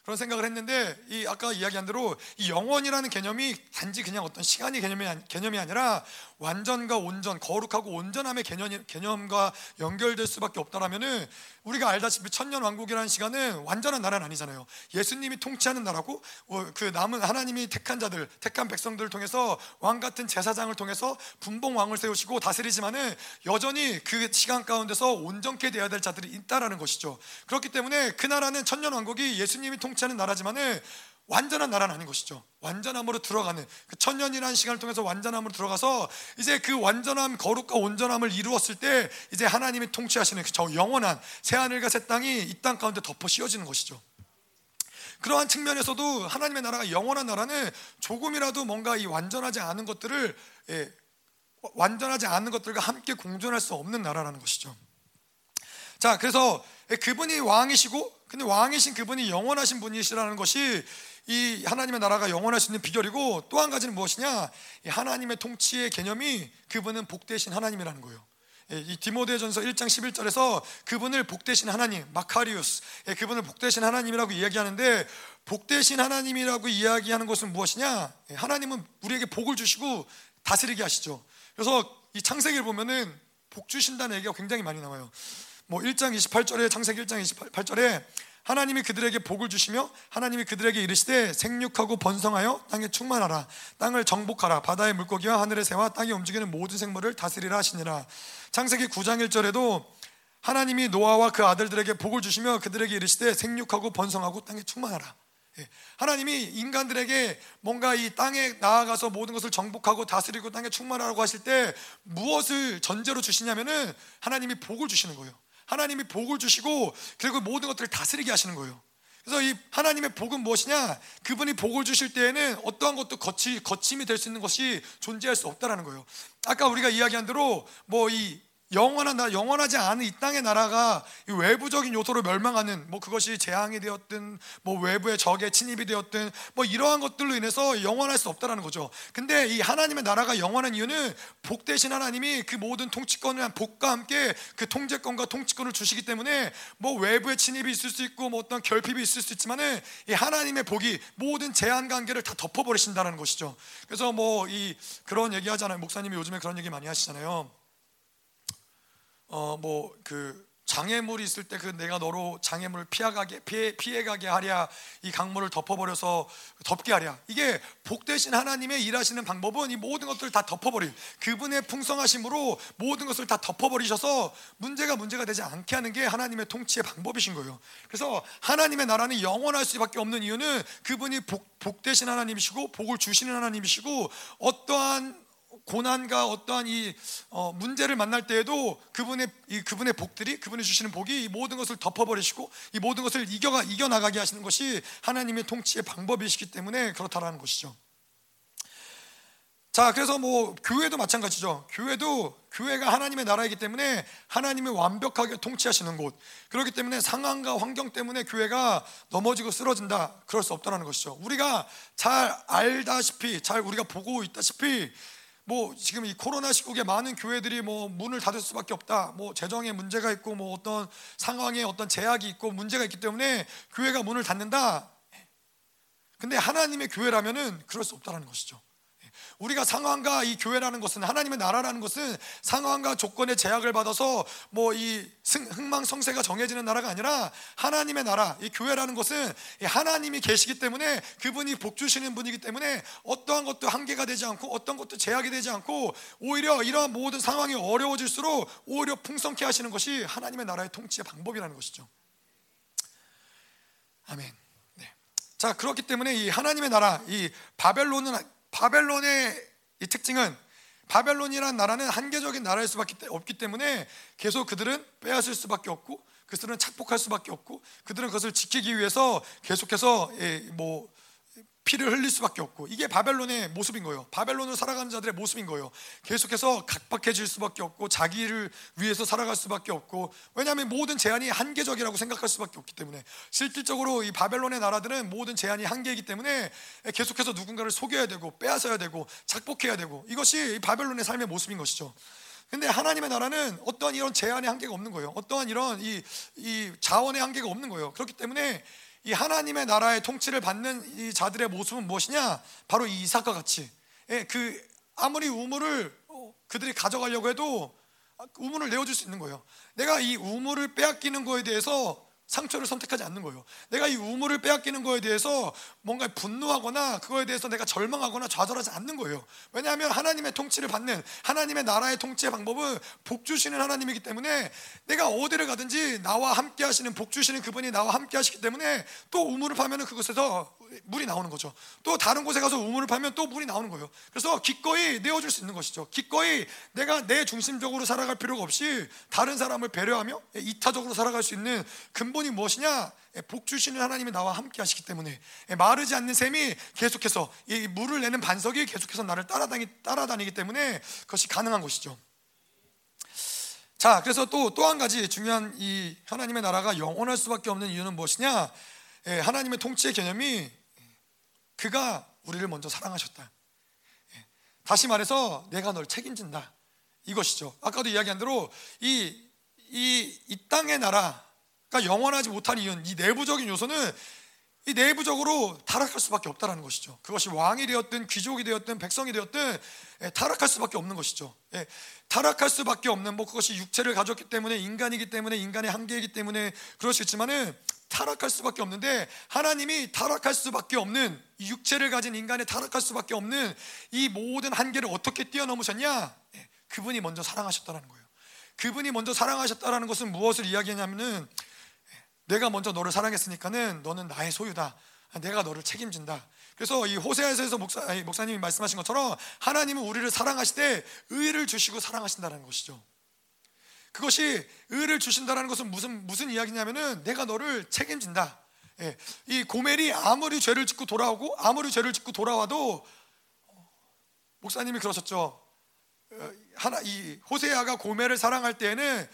그런 생각을 했는데 이 아까 이야기한 대로 이 영원이라는 개념이 단지 그냥 어떤 시간의 개념이 개념이 아니라 완전과 온전, 거룩하고 온전함의 개념, 개념과 연결될 수밖에 없다라면은 우리가 알다시피 천년 왕국이라는 시간은 완전한 나라는 아니잖아요. 예수님이 통치하는 나라고 어, 그 남은 하나님이 택한 자들, 택한 백성들을 통해서 왕 같은 제사장을 통해서 분봉 왕을 세우시고 다스리지만은 여전히 그 시간 가운데서 온전케 되어야 될 자들이 있다라는 것이죠. 그렇기 때문에 그 나라는 천년 왕국이 예수님이 통치하는 나라지만은 완전한 나라는 아닌 것이죠. 완전함으로 들어가는 그 천년이라는 시간을 통해서 완전함으로 들어가서 이제 그 완전함, 거룩과 온전함을 이루었을 때 이제 하나님이 통치하시는 그 저 영원한 새 하늘과 새 땅이 이 땅 가운데 덮어 씌워지는 것이죠. 그러한 측면에서도 하나님의 나라가 영원한 나라는 조금이라도 뭔가 이 완전하지 않은 것들을 예, 완전하지 않은 것들과 함께 공존할 수 없는 나라라는 것이죠. 자, 그래서 그분이 왕이시고 근데 왕이신 그분이 영원하신 분이시라는 것이 이 하나님의 나라가 영원할 수 있는 비결이고 또 한 가지는 무엇이냐? 하나님의 통치의 개념이 그분은 복되신 하나님이라는 거예요. 예, 이 디모데전서 1장 11절에서 그분을 복되신 하나님, 마카리우스, 예, 그분을 복되신 하나님이라고 이야기하는데 복되신 하나님이라고 이야기하는 것은 무엇이냐? 예, 하나님은 우리에게 복을 주시고 다스리게 하시죠. 그래서 이 창세기를 보면은 복 주신다는 얘기가 굉장히 많이 나와요. 뭐 1장 28절에 창세기 1장 28절에 하나님이 그들에게 복을 주시며 하나님이 그들에게 이르시되 생육하고 번성하여 땅에 충만하라. 땅을 정복하라. 바다의 물고기와 하늘의 새와 땅에 움직이는 모든 생물을 다스리라 하시니라. 창세기 9장 1절에도 하나님이 노아와 그 아들들에게 복을 주시며 그들에게 이르시되 생육하고 번성하고 땅에 충만하라. 예, 하나님이 인간들에게 뭔가 이 땅에 나아가서 모든 것을 정복하고 다스리고 땅에 충만하라고 하실 때 무엇을 전제로 주시냐면은 하나님이 복을 주시는 거예요 하나님이 복을 주시고 그리고 모든 것들을 다스리게 하시는 거예요. 그래서 이 하나님의 복은 무엇이냐? 그분이 복을 주실 때에는 어떠한 것도 거치, 거침이 될 수 있는 것이 존재할 수 없다라는 거예요. 아까 우리가 이야기한 대로 뭐 이 영원한 나 영원하지 않은 이 땅의 나라가 외부적인 요소로 멸망하는 뭐 그것이 재앙이 되었든 뭐 외부의 적의 침입이 되었든 뭐 이러한 것들로 인해서 영원할 수 없다라는 거죠. 근데 이 하나님의 나라가 영원한 이유는 복 대신 하나님이 그 모든 통치권을 복과 함께 그 통제권과 통치권을 주시기 때문에 뭐 외부의 침입이 있을 수 있고 뭐 어떤 결핍이 있을 수 있지만은 이 하나님의 복이 모든 제한 관계를 다 덮어버리신다는 것이죠. 그래서 뭐 이 그런 얘기 하잖아요. 목사님이 요즘에 그런 얘기 많이 하시잖아요. 어 뭐 그 장애물이 있을 때 그 내가 너로 장애물을 피해가게 피해, 피해가게 하랴 이 강물을 덮어버려서 덮게 하랴. 이게 복 대신 하나님의 일하시는 방법은 이 모든 것들을 다 덮어버린 그분의 풍성하심으로 모든 것을 다 덮어버리셔서 문제가 문제가 되지 않게 하는 게 하나님의 통치의 방법이신 거예요. 그래서 하나님의 나라는 영원할 수밖에 없는 이유는 그분이 복, 복 대신 하나님이시고 복을 주시는 하나님이시고 어떠한 고난과 어떠한 이 어, 문제를 만날 때에도 그분의 이 그분의 복들이 그분이 주시는 복이 이 모든 것을 덮어버리시고 이 모든 것을 이겨가 이겨 나가게 하시는 것이 하나님의 통치의 방법이시기 때문에 그렇다라는 것이죠. 자, 그래서 뭐 교회도 마찬가지죠. 교회도 교회가 하나님의 나라이기 때문에 하나님이 완벽하게 통치하시는 곳. 그렇기 때문에 상황과 환경 때문에 교회가 넘어지고 쓰러진다. 그럴 수 없다는 것이죠. 우리가 잘 알다시피, 잘 우리가 보고 있다시피 뭐 지금 이 코로나 시국에 많은 교회들이 뭐 문을 닫을 수밖에 없다. 뭐 재정에 문제가 있고 뭐 어떤 상황에 어떤 제약이 있고 문제가 있기 때문에 교회가 문을 닫는다. 근데 하나님의 교회라면은 그럴 수 없다는 것이죠. 우리가 상황과 이 교회라는 것은 하나님의 나라라는 것은 상황과 조건의 제약을 받아서 뭐 이 흥망성쇠가 정해지는 나라가 아니라 하나님의 나라, 이 교회라는 것은 하나님이 계시기 때문에 그분이 복 주시는 분이기 때문에 어떠한 것도 한계가 되지 않고 어떤 것도 제약이 되지 않고 오히려 이러한 모든 상황이 어려워질수록 오히려 풍성케 하시는 것이 하나님의 나라의 통치의 방법이라는 것이죠. 아멘. 네. 자, 그렇기 때문에 이 하나님의 나라, 이 바벨론은 바벨론의 이 특징은 바벨론이라는 나라는 한계적인 나라일 수밖에 없기 때문에 계속 그들은 빼앗을 수밖에 없고 그들은 착복할 수밖에 없고 그들은 그것을 지키기 위해서 계속해서 예, 뭐 피를 흘릴 수밖에 없고 이게 바벨론의 모습인 거예요. 바벨론을 살아가는 자들의 모습인 거예요. 계속해서 각박해질 수밖에 없고 자기를 위해서 살아갈 수밖에 없고 왜냐하면 모든 제한이 한계적이라고 생각할 수밖에 없기 때문에 실질적으로 이 바벨론의 나라들은 모든 제한이 한계이기 때문에 계속해서 누군가를 속여야 되고 빼앗아야 되고 착복해야 되고 이것이 바벨론의 삶의 모습인 것이죠. 근데 하나님의 나라는 어떠한 이런 제한의 한계가 없는 거예요. 어떠한 이런 이, 이 자원의 한계가 없는 거예요. 그렇기 때문에 이 하나님의 나라의 통치를 받는 이 자들의 모습은 무엇이냐? 바로 이 이삭과 같이 예, 그 아무리 우물을 어, 그들이 가져가려고 해도 우물을 내어줄 수 있는 거예요. 내가 이 우물을 빼앗기는 거에 대해서 상처를 선택하지 않는 거예요. 내가 이 우물을 빼앗기는 거에 대해서 뭔가 분노하거나 그거에 대해서 내가 절망하거나 좌절하지 않는 거예요. 왜냐하면 하나님의 통치를 받는 하나님의 나라의 통치의 방법은 복 주시는 하나님이기 때문에 내가 어디를 가든지 나와 함께 하시는 복 주시는 그분이 나와 함께 하시기 때문에 또 우물을 파면은 그곳에서 물이 나오는 거죠. 또 다른 곳에 가서 우물을 파면 또 물이 나오는 거예요. 그래서 기꺼이 내어줄 수 있는 것이죠. 기꺼이 내가 내 중심적으로 살아갈 필요가 없이 다른 사람을 배려하며 이타적으로 살아갈 수 있는 근본이 무엇이냐? 복 주시는 하나님이 나와 함께 하시기 때문에 마르지 않는 셈이 계속해서 이 물을 내는 반석이 계속해서 나를 따라다니, 따라다니기 때문에 그것이 가능한 것이죠. 자, 그래서 또 또 한 가지 중요한 이 하나님의 나라가 영원할 수밖에 없는 이유는 무엇이냐? 하나님의 통치의 개념이 그가 우리를 먼저 사랑하셨다. 예. 다시 말해서 내가 널 책임진다. 이것이죠. 아까도 이야기한 대로 이, 이, 이 땅의 나라가 영원하지 못한 이유는 이 내부적인 요소는 이 내부적으로 타락할 수밖에 없다는 것이죠. 그것이 왕이 되었든 귀족이 되었든 백성이 되었든 예, 타락할 수밖에 없는 것이죠. 예, 타락할 수밖에 없는 뭐 그것이 육체를 가졌기 때문에 인간이기 때문에 인간의 한계이기 때문에 그럴 수 있지만은 타락할 수밖에 없는데 하나님이 타락할 수밖에 없는 육체를 가진 인간의 타락할 수밖에 없는 이 모든 한계를 어떻게 뛰어넘으셨냐? 예, 그분이 먼저 사랑하셨다는 거예요. 그분이 먼저 사랑하셨다는 것은 무엇을 이야기하냐면은 예, 내가 먼저 너를 사랑했으니까는 너는 나의 소유다. 내가 너를 책임진다. 그래서 이 호세아서에서 목사, 목사님이 말씀하신 것처럼 하나님은 우리를 사랑하시되 의를 주시고 사랑하신다는 것이죠. 그것이 의를 주신다는 것은 무슨 무슨 이야기냐면은 내가 너를 책임진다. 예, 이 고멜이 아무리 죄를 짓고 돌아오고 아무리 죄를 짓고 돌아와도 목사님이 그러셨죠. 어, 하나 이 호세아가 고멜을 사랑할 때에는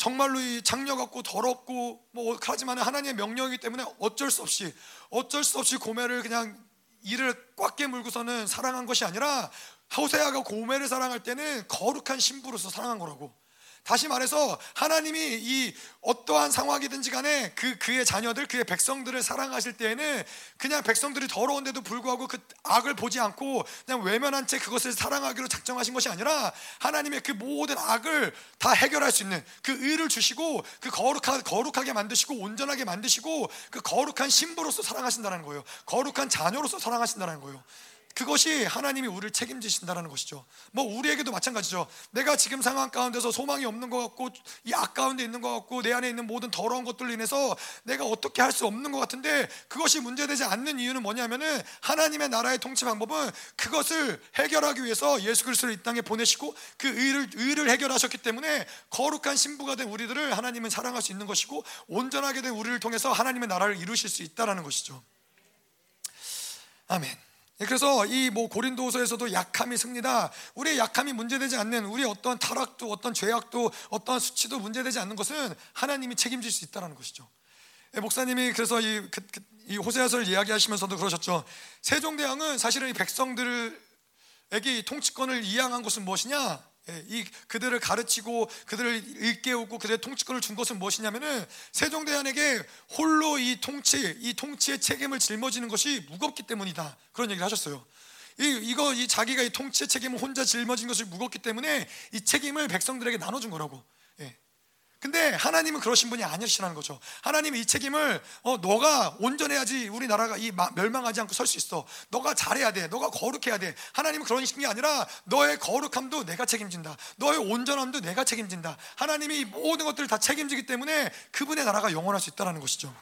정말로 이 장녀 같고 더럽고 뭐 하지만 하나님의 명령이기 때문에 어쩔 수 없이 어쩔 수 없이 고멜을 그냥 이를 꽉 깨물고서는 사랑한 것이 아니라 호세아가 고멜을 사랑할 때는 거룩한 신부로서 사랑한 거라고. 다시 말해서 하나님이 이 어떠한 상황이든지 간에 그 그의 자녀들 그의 백성들을 사랑하실 때에는 그냥 백성들이 더러운데도 불구하고 그 악을 보지 않고 그냥 외면한 채 그것을 사랑하기로 작정하신 것이 아니라 하나님의 그 모든 악을 다 해결할 수 있는 그 의를 주시고 그 거룩하, 거룩하게 만드시고 온전하게 만드시고 그 거룩한 신부로서 사랑하신다는 거예요. 거룩한 자녀로서 사랑하신다는 거예요. 그것이 하나님이 우리를 책임지신다는 것이죠. 뭐 우리에게도 마찬가지죠. 내가 지금 상황 가운데서 소망이 없는 것 같고 이 악 가운데 있는 것 같고 내 안에 있는 모든 더러운 것들로 인해서 내가 어떻게 할 수 없는 것 같은데 그것이 문제되지 않는 이유는 뭐냐면은 하나님의 나라의 통치 방법은 그것을 해결하기 위해서 예수 그리스도를 이 땅에 보내시고 그 의를 의를 해결하셨기 때문에 거룩한 신부가 된 우리들을 하나님은 사랑할 수 있는 것이고 온전하게 된 우리를 통해서 하나님의 나라를 이루실 수 있다라는 것이죠. 아멘. 예, 그래서 이 뭐 고린도서에서도 약함이 승리다. 우리의 약함이 문제되지 않는 우리 어떤 타락도 어떤 죄악도 어떤 수치도 문제되지 않는 것은 하나님이 책임질 수 있다는 것이죠. 예, 목사님이 그래서 이, 그, 그, 이 호세아서를 이야기하시면서도 그러셨죠. 세종대왕은 사실은 이 백성들에게 이 통치권을 이양한 것은 무엇이냐? 예, 이 그들을 가르치고 그들을 일깨우고 그들의 통치권을 준 것은 무엇이냐면은 세종대왕에게 홀로 이 통치 이 통치의 책임을 짊어지는 것이 무겁기 때문이다 그런 얘기를 하셨어요. 이 이거 이 자기가 이 통치의 책임을 혼자 짊어진 것이 무겁기 때문에 이 책임을 백성들에게 나눠준 거라고. 근데 하나님은 그러신 분이 아니시라는 거죠. 하나님이 이 책임을 어, 너가 온전해야지 우리나라가 이 멸망하지 않고 설 수 있어. 너가 잘해야 돼. 너가 거룩해야 돼. 하나님은 그런 식이 아니라 너의 거룩함도 내가 책임진다. 너의 온전함도 내가 책임진다. 하나님이 모든 것들을 다 책임지기 때문에 그분의 나라가 영원할 수 있다는 것이죠.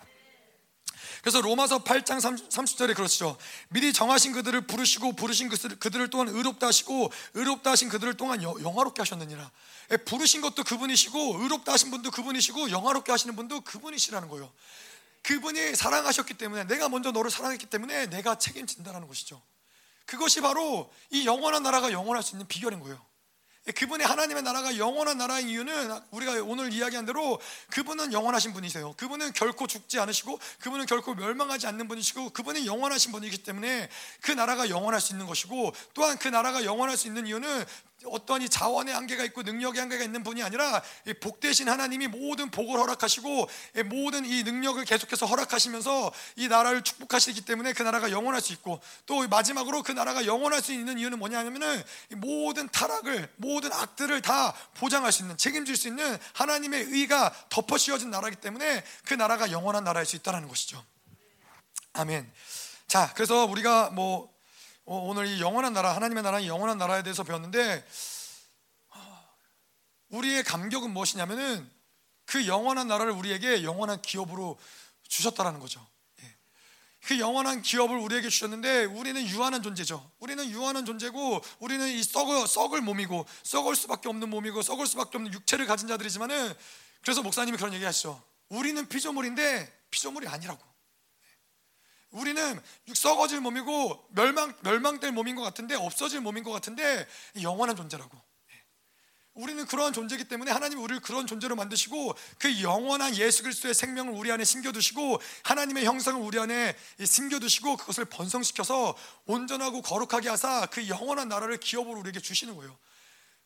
그래서 로마서 8장 30절에 그렇죠. 미리 정하신 그들을 부르시고 부르신 그들을 또한 의롭다 하시고 의롭다 하신 그들을 또한 영화롭게 하셨느니라. 예, 부르신 것도 그분이시고 의롭다 하신 분도 그분이시고 영화롭게 하시는 분도 그분이시라는 거예요. 그분이 사랑하셨기 때문에 내가 먼저 너를 사랑했기 때문에 내가 책임진다라는 것이죠. 그것이 바로 이 영원한 나라가 영원할 수 있는 비결인 거예요. 그분의 하나님의 나라가 영원한 나라인 이유는 우리가 오늘 이야기한 대로 그분은 영원하신 분이세요. 그분은 결코 죽지 않으시고 그분은 결코 멸망하지 않는 분이시고 그분이 영원하신 분이기 때문에 그 나라가 영원할 수 있는 것이고 또한 그 나라가 영원할 수 있는 이유는 어떤 이 자원의 한계가 있고 능력의 한계가 있는 분이 아니라 복 대신 하나님이 모든 복을 허락하시고 모든 이 능력을 계속해서 허락하시면서 이 나라를 축복하시기 때문에 그 나라가 영원할 수 있고 또 마지막으로 그 나라가 영원할 수 있는 이유는 뭐냐면은 모든 타락을 모든 악들을 다 보장할 수 있는 책임질 수 있는 하나님의 의가 덮어 씌워진 나라이기 때문에 그 나라가 영원한 나라일 수 있다는 것이죠. 아멘. 자, 그래서 우리가 뭐 어, 오늘 이 영원한 나라, 하나님의 나라, 영원한 나라에 대해서 배웠는데 우리의 감격은 무엇이냐면은 그 영원한 나라를 우리에게 영원한 기업으로 주셨다라는 거죠. 예. 그 영원한 기업을 우리에게 주셨는데 우리는 유한한 존재죠. 우리는 유한한 존재고 우리는 이 썩어, 썩을 몸이고 썩을 수밖에 없는 몸이고 썩을 수밖에 없는 육체를 가진 자들이지만은 그래서 목사님이 그런 얘기 하시죠. 우리는 피조물인데 피조물이 아니라고. 우리는 썩어질 몸이고 멸망 멸망될 몸인 것 같은데 없어질 몸인 것 같은데 영원한 존재라고. 예. 우리는 그러한 존재이기 때문에 하나님이 우리를 그런 존재로 만드시고 그 영원한 예수 그리스도의 생명을 우리 안에 심겨 두시고 하나님의 형상을 우리 안에 심겨 두시고 그것을 번성시켜서 온전하고 거룩하게 하사 그 영원한 나라를 기업으로 우리에게 주시는 거예요.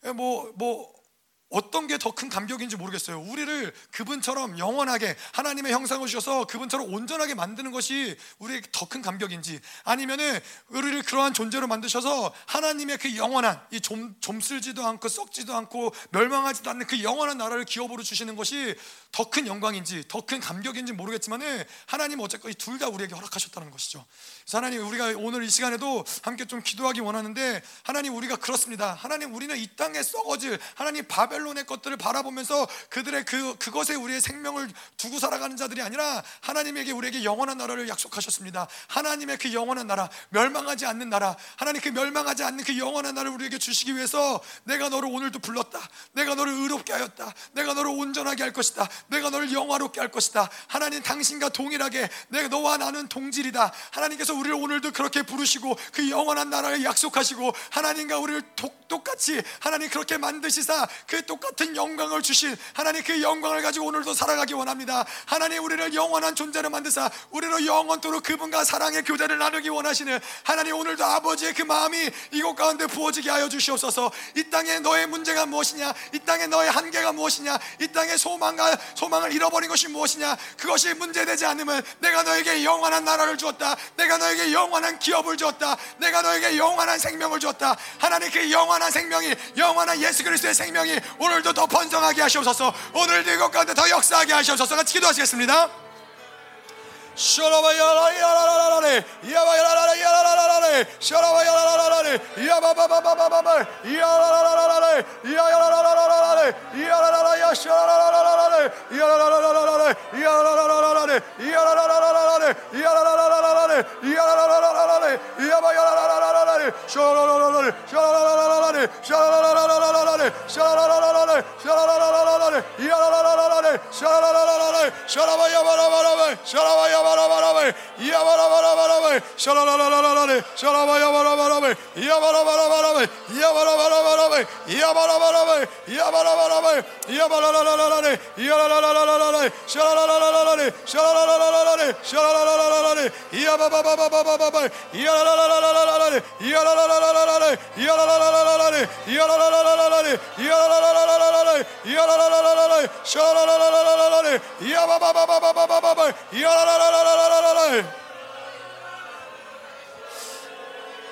예, 뭐, 뭐, 어떤 게 더 큰 감격인지 모르겠어요. 우리를 그분처럼 영원하게 하나님의 형상을 주셔서 그분처럼 온전하게 만드는 것이 우리에게 더 큰 감격인지 아니면은 우리를 그러한 존재로 만드셔서 하나님의 그 영원한 이 좀, 좀쓸지도 않고 썩지도 않고 멸망하지도 않는 그 영원한 나라를 기업으로 주시는 것이 더 큰 영광인지 더 큰 감격인지 모르겠지만은 하나님 어쨌건 둘 다 우리에게 허락하셨다는 것이죠. 하나님 우리가 오늘 이 시간에도 함께 좀 기도하기 원하는데 하나님 우리가 그렇습니다. 하나님 우리는 이 땅에 썩어질 하나님 바벨 론의 것들을 바라보면서 그들의 그 그것에 우리의 생명을 두고 살아가는 자들이 아니라 하나님에게 우리에게 영원한 나라를 약속하셨습니다. 하나님의 그 영원한 나라, 멸망하지 않는 나라, 하나님 그 멸망하지 않는 그 영원한 나라를 우리에게 주시기 위해서 내가 너를 오늘도 불렀다. 내가 너를 의롭게 하였다. 내가 너를 온전하게 할 것이다. 내가 너를 영화롭게 할 것이다. 하나님 당신과 동일하게 내가 너와 나는 동질이다. 하나님께서 우리를 오늘도 그렇게 부르시고 그 영원한 나라를 약속하시고 하나님과 우리를 똑같이 하나님 그렇게 만드시사 그 똑같은 영광을 주신 하나님 그 영광을 가지고 오늘도 살아가기 원합니다. 하나님 우리를 영원한 존재로 만드사 우리로 영원토록 그분과 사랑의 교제를 나누기 원하시는 하나님 오늘도 아버지의 그 마음이 이곳 가운데 부어지게 하여 주시옵소서. 이 땅에 너의 문제가 무엇이냐? 이 땅에 너의 한계가 무엇이냐? 이 땅에 소망과 소망을 잃어버린 것이 무엇이냐? 그것이 문제되지 않으면 내가 너에게 영원한 나라를 주었다. 내가 너에게 영원한 기업을 주었다. 내가 너에게 영원한 생명을 주었다. 하나님 그 영원한 생명이 영원한 예수 그리스도의 생명이 오늘도 더 번성하게 하시옵소서. 오늘도 이것 가운데 더 역사하게 하시옵소서. 같이 기도하시겠습니다. 셔라 바 야라야라라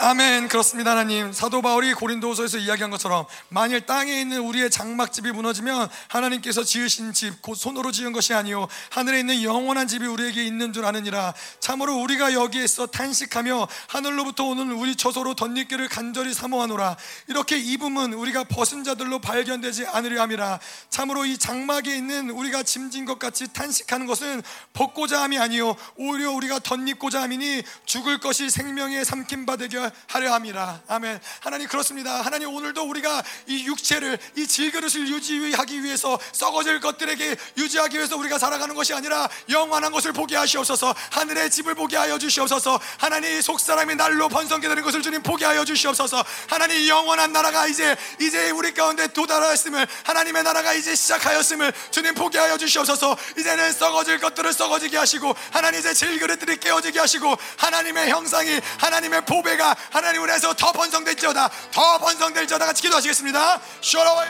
아멘. 그렇습니다 하나님. 사도 바울이 고린도후서에서 이야기한 것처럼 만일 땅에 있는 우리의 장막집이 무너지면 하나님께서 지으신 집 곧 손으로 지은 것이 아니요 하늘에 있는 영원한 집이 우리에게 있는 줄 아느니라. 참으로 우리가 여기에서 탄식하며 하늘로부터 오는 우리 처소로 덧입기를 간절히 사모하노라. 이렇게 입음은 우리가 벗은 자들로 발견되지 않으려 함이라. 참으로 이 장막에 있는 우리가 짐진 것 같이 탄식하는 것은 벗고자 함이 아니요 오히려 우리가 덧입고자 함이니 죽을 것이 생명의 삼킴 받으게 하려 함이라. 아멘. 하나님 그렇습니다. 하나님 오늘도 우리가 이 육체를 이 질그릇을 유지하기 위해서 썩어질 것들에게 유지하기 위해서 우리가 살아가는 것이 아니라 영원한 것을 보게 하시옵소서. 하늘의 집을 보게 하여 주시옵소서. 하나님 속 사람이 날로 번성게 되는 것을 주님 보게 하여 주시옵소서. 하나님 영원한 나라가 이제 이제 우리 가운데 도달하였음을 하나님의 나라가 이제 시작하였음을 주님 보게 하여 주시옵소서. 이제는 썩어질 것들을 썩어지게 하시고 하나님 이제 질그릇들이 깨어지게 하시고 하나님의 형상이 하나님의 보배가 하나님 우리에서 더 번성될지어다. 더 번성될지어다. 같이 기도하시겠습니다. 셔라와이.